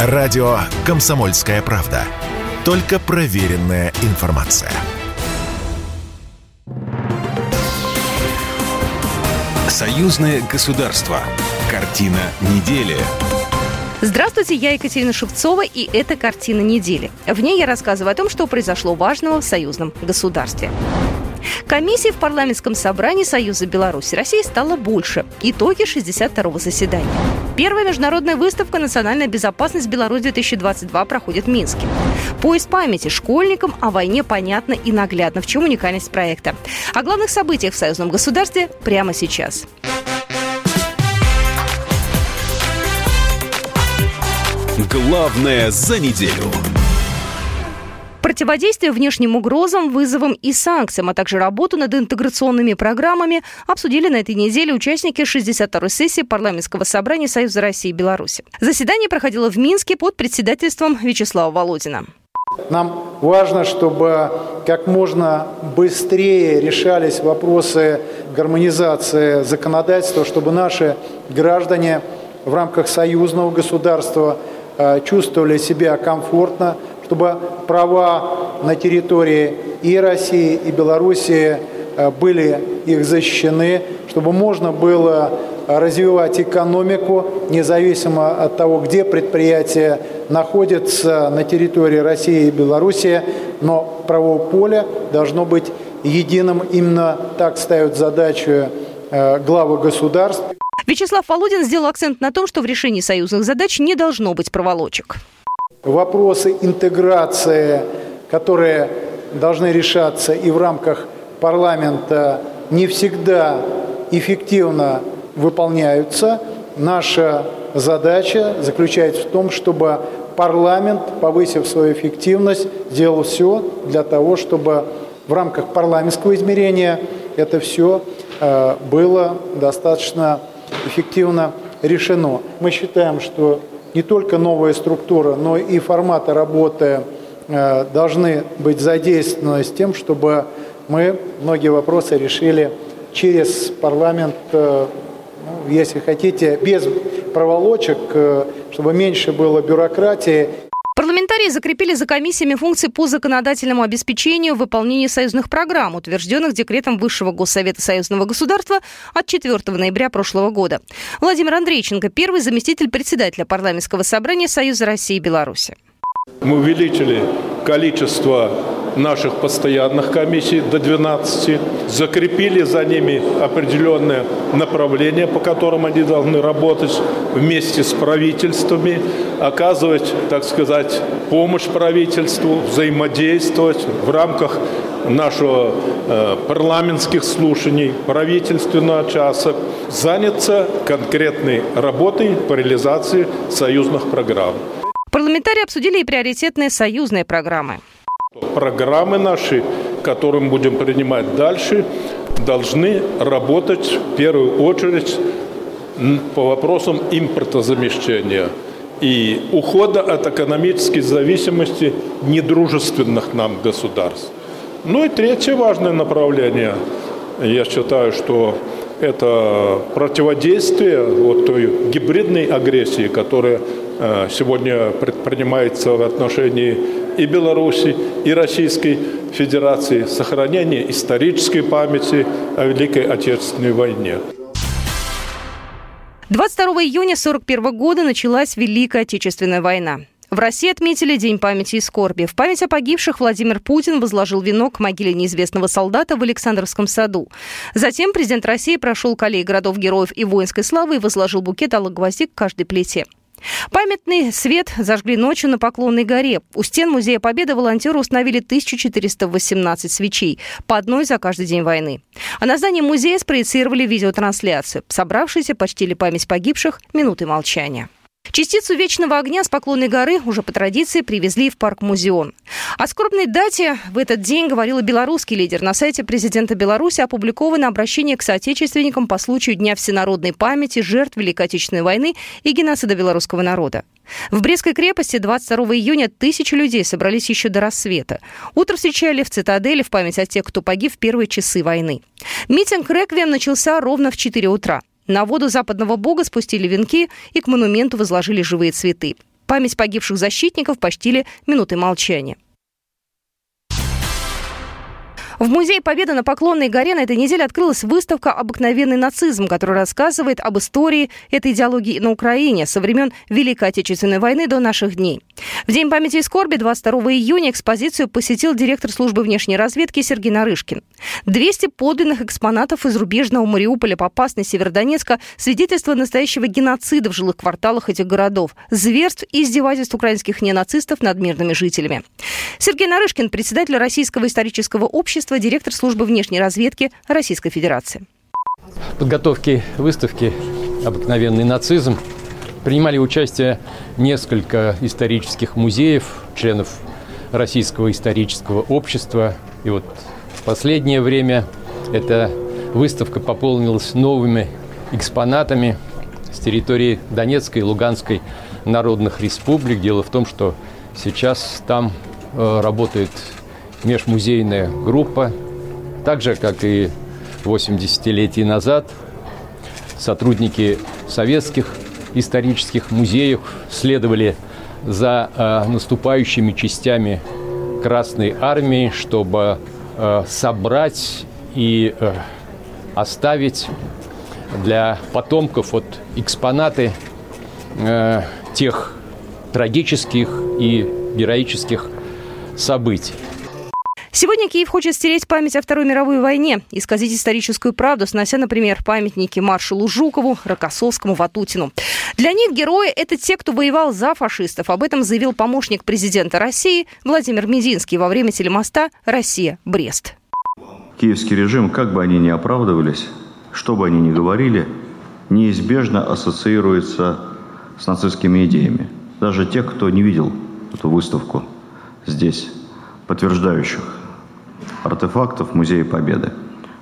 Радио «Комсомольская правда». Только проверенная информация. Союзное государство. Картина недели. Здравствуйте, я Екатерина Шевцова, и это «Картина недели». В ней я рассказываю о том, что произошло важного в союзном государстве. Комиссий в парламентском собрании Союза Беларуси России стало больше. Итоги 62-го заседания. Первая международная выставка «Национальная безопасность Беларусь-2022» проходит в Минске. Поиск памяти школьникам о войне понятно и наглядно. В чем уникальность проекта? О главных событиях в союзном государстве прямо сейчас. Главное за неделю. Противодействие внешним угрозам, вызовам и санкциям, а также работу над интеграционными программами обсудили на этой неделе участники 62-й сессии парламентского собрания Союза России и Беларуси. Заседание проходило в Минске под председательством Вячеслава Володина. Нам важно, чтобы как можно быстрее решались вопросы гармонизации законодательства, чтобы наши граждане в рамках союзного государства э, чувствовали себя комфортно, чтобы права на территории и России, и Белоруссии э, были их защищены, чтобы можно было развивать экономику, независимо от того, где предприятие находится на территории России и Белоруссии, но правовое поле должно быть единым. Именно так ставят задачу э, главы государств. Вячеслав Володин сделал акцент на том, что в решении союзных задач не должно быть проволочек вопросы интеграции, которые должны решаться и в рамках парламента, не всегда эффективно выполняются. Наша задача заключается в том, чтобы парламент, повысив свою эффективность, сделал все для того, чтобы в рамках парламентского измерения это все э, было достаточно эффективно решено. Мы считаем, что не только новая структура, но и форматы работы э, должны быть задействованы с тем, чтобы мы многие вопросы решили через парламент, э, ну, если хотите, без проволочек, э, чтобы меньше было бюрократии. Парламентарии закрепили за комиссиями функции по законодательному обеспечению выполнения союзных программ, утвержденных декретом Высшего Госсовета Союзного государства от 4 ноября прошлого года. Владимир Андрейченко, первый заместитель председателя парламентского собрания Союза России и Беларуси. Мы увеличили количество наших постоянных комиссий до 12, закрепили за ними определенное направление, по которым они должны работать вместе с правительствами, оказывать, так сказать, помощь правительству, взаимодействовать в рамках нашего э, парламентских слушаний, правительственного часа, заняться конкретной работой по реализации союзных программ. Парламентарии обсудили и приоритетные союзные программы. Программы наши, которые мы будем принимать дальше, должны работать в первую очередь по вопросам импортозамещения и ухода от экономической зависимости недружественных нам государств. Ну и третье важное направление, я считаю, что это противодействие вот той гибридной агрессии, которая э, сегодня предпринимается в отношении и Беларуси, и Российской Федерации, сохранение исторической памяти о Великой Отечественной войне. 22 июня 1941 года началась Великая Отечественная война. В России отметили День памяти и скорби. В память о погибших Владимир Путин возложил венок к могиле неизвестного солдата в Александровском саду. Затем президент России прошел к городов-героев и воинской славы и возложил букет алых гвоздей к каждой плите. Памятный свет зажгли ночью на Поклонной горе. У стен Музея Победы волонтеры установили 1418 свечей, по одной за каждый день войны. А на здании музея спроецировали видеотрансляцию. Собравшиеся почтили память погибших минуты молчания. Частицу вечного огня с Поклонной горы уже по традиции привезли в парк Музеон. О скорбной дате в этот день говорил и белорусский лидер. На сайте президента Беларуси опубликовано обращение к соотечественникам по случаю Дня всенародной памяти жертв Великой Отечественной войны и геноцида белорусского народа. В Брестской крепости 22 июня тысячи людей собрались еще до рассвета. Утро встречали в цитадели в память о тех, кто погиб в первые часы войны. Митинг «Реквием» начался ровно в 4 утра. На воду западного бога спустили венки и к монументу возложили живые цветы. Память погибших защитников почтили минуты молчания. В Музее Победы на Поклонной горе на этой неделе открылась выставка «Обыкновенный нацизм», которая рассказывает об истории этой идеологии на Украине со времен Великой Отечественной войны до наших дней. В День памяти и скорби 22 июня экспозицию посетил директор службы внешней разведки Сергей Нарышкин. 200 подлинных экспонатов из рубежного Мариуполя, Попасной, Северодонецка свидетельство настоящего геноцида в жилых кварталах этих городов, зверств и издевательств украинских ненацистов над мирными жителями. Сергей Нарышкин, председатель Российского исторического общества, Ведомства, директор службы внешней разведки Российской Федерации. В подготовке выставки «Обыкновенный нацизм» принимали участие несколько исторических музеев, членов Российского исторического общества. И вот в последнее время эта выставка пополнилась новыми экспонатами с территории Донецкой и Луганской народных республик. Дело в том, что сейчас там э, работает межмузейная группа, так же, как и 80-летий назад, сотрудники советских исторических музеев следовали за э, наступающими частями Красной Армии, чтобы э, собрать и э, оставить для потомков вот экспонаты э, тех трагических и героических событий. Сегодня Киев хочет стереть память о Второй мировой войне, исказить историческую правду, снося, например, памятники маршалу Жукову, Рокоссовскому, Ватутину. Для них герои – это те, кто воевал за фашистов. Об этом заявил помощник президента России Владимир Мединский во время телемоста «Россия-Брест». Киевский режим, как бы они ни оправдывались, что бы они ни говорили, неизбежно ассоциируется с нацистскими идеями. Даже те, кто не видел эту выставку здесь, подтверждающих артефактов Музея Победы.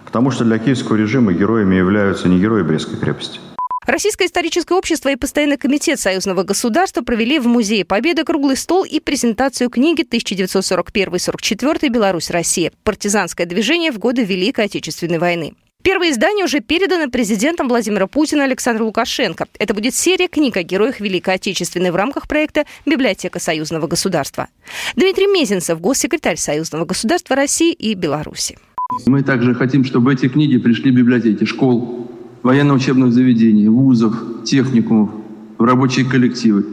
Потому что для киевского режима героями являются не герои Брестской крепости. Российское историческое общество и Постоянный комитет Союзного государства провели в Музее Победы круглый стол и презентацию книги 1941-44 «Беларусь-Россия. Партизанское движение в годы Великой Отечественной войны». Первое издание уже передано президентом Владимира Путина Александру Лукашенко. Это будет серия книг о героях Великой Отечественной в рамках проекта «Библиотека союзного государства». Дмитрий Мезенцев, госсекретарь Союзного государства России и Беларуси. Мы также хотим, чтобы эти книги пришли в библиотеки школ, военно-учебных заведений, вузов, техникумов, в рабочие коллективы.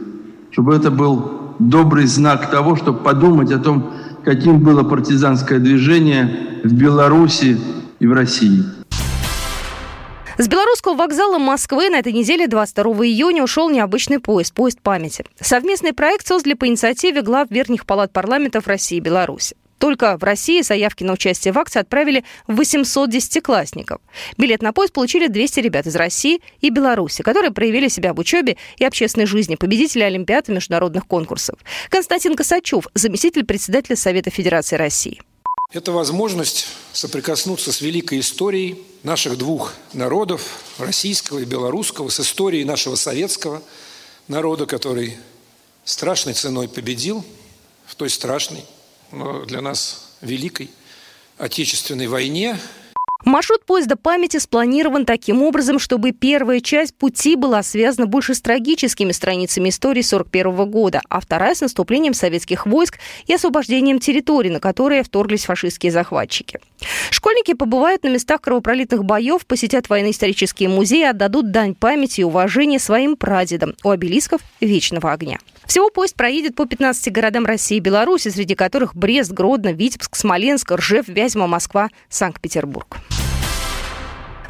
Чтобы это был добрый знак того, чтобы подумать о том, каким было партизанское движение в Беларуси и в России. С белорусского вокзала Москвы на этой неделе 22 июня ушел необычный поезд, поезд памяти. Совместный проект создали по инициативе глав верхних палат парламентов России и Беларуси. Только в России заявки на участие в акции отправили 800 десятиклассников. Билет на поезд получили 200 ребят из России и Беларуси, которые проявили себя в учебе и общественной жизни, победители Олимпиад и международных конкурсов. Константин Косачев, заместитель председателя Совета Федерации России. Это возможность соприкоснуться с великой историей наших двух народов, российского и белорусского, с историей нашего советского народа, который страшной ценой победил в той страшной, но для нас великой Отечественной войне – Маршрут поезда памяти спланирован таким образом, чтобы первая часть пути была связана больше с трагическими страницами истории 1941 года, а вторая с наступлением советских войск и освобождением территорий, на которые вторглись фашистские захватчики. Школьники побывают на местах кровопролитных боев, посетят военно-исторические музеи, отдадут дань памяти и уважения своим прадедам у обелисков Вечного огня. Всего поезд проедет по 15 городам России и Беларуси, среди которых Брест, Гродно, Витебск, Смоленск, Ржев, Вязьма, Москва, Санкт-Петербург.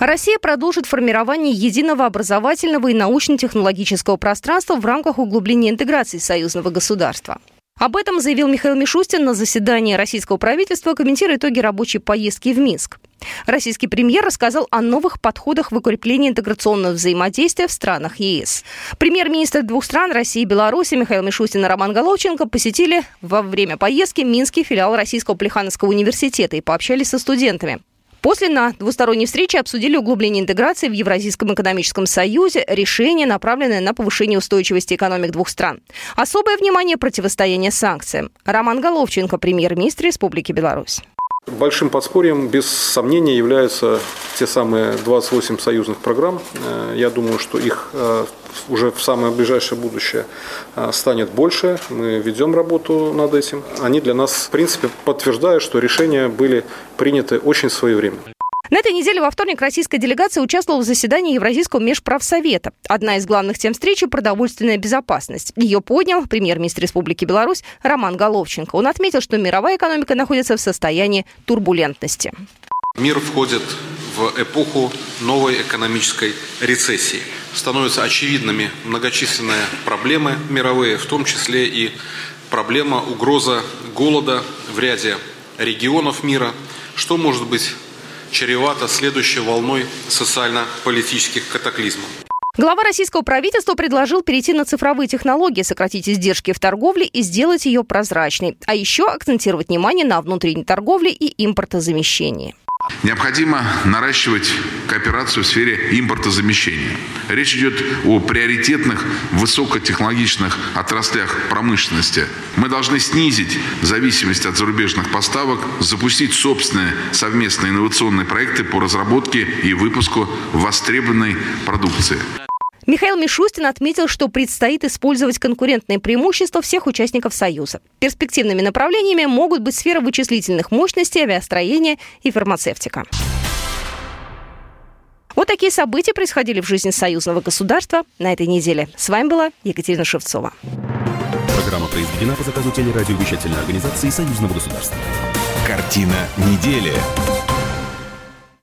Россия продолжит формирование единого образовательного и научно-технологического пространства в рамках углубления интеграции союзного государства. Об этом заявил Михаил Мишустин на заседании российского правительства, комментируя итоги рабочей поездки в Минск. Российский премьер рассказал о новых подходах в укреплении интеграционного взаимодействия в странах ЕС. Премьер-министр двух стран России и Беларуси Михаил Мишустин и Роман Головченко посетили во время поездки Минский филиал Российского Плехановского университета и пообщались со студентами. После на двусторонней встрече обсудили углубление интеграции в Евразийском экономическом союзе, решение, направленное на повышение устойчивости экономик двух стран. Особое внимание – противостояние санкциям. Роман Головченко, премьер-министр Республики Беларусь. Большим подспорьем, без сомнения, являются те самые 28 союзных программ. Э, я думаю, что их э, уже в самое ближайшее будущее э, станет больше. Мы ведем работу над этим. Они для нас, в принципе, подтверждают, что решения были приняты очень своевременно. На этой неделе во вторник российская делегация участвовала в заседании Евразийского межправсовета. Одна из главных тем встречи – продовольственная безопасность. Ее поднял премьер-министр Республики Беларусь Роман Головченко. Он отметил, что мировая экономика находится в состоянии турбулентности. Мир входит в эпоху новой экономической рецессии. Становятся очевидными многочисленные проблемы мировые, в том числе и проблема угроза голода в ряде регионов мира. Что может быть чревато следующей волной социально-политических катаклизмов. Глава российского правительства предложил перейти на цифровые технологии, сократить издержки в торговле и сделать ее прозрачной. А еще акцентировать внимание на внутренней торговле и импортозамещении. Необходимо наращивать кооперацию в сфере импортозамещения. Речь идет о приоритетных высокотехнологичных отраслях промышленности. Мы должны снизить зависимость от зарубежных поставок, запустить собственные совместные инновационные проекты по разработке и выпуску востребованной продукции. Михаил Мишустин отметил, что предстоит использовать конкурентные преимущества всех участников Союза. Перспективными направлениями могут быть сфера вычислительных мощностей, авиастроения и фармацевтика. Вот такие события происходили в жизни союзного государства на этой неделе. С вами была Екатерина Шевцова. Программа произведена по заказу телерадиовещательной организации союзного государства. Картина недели.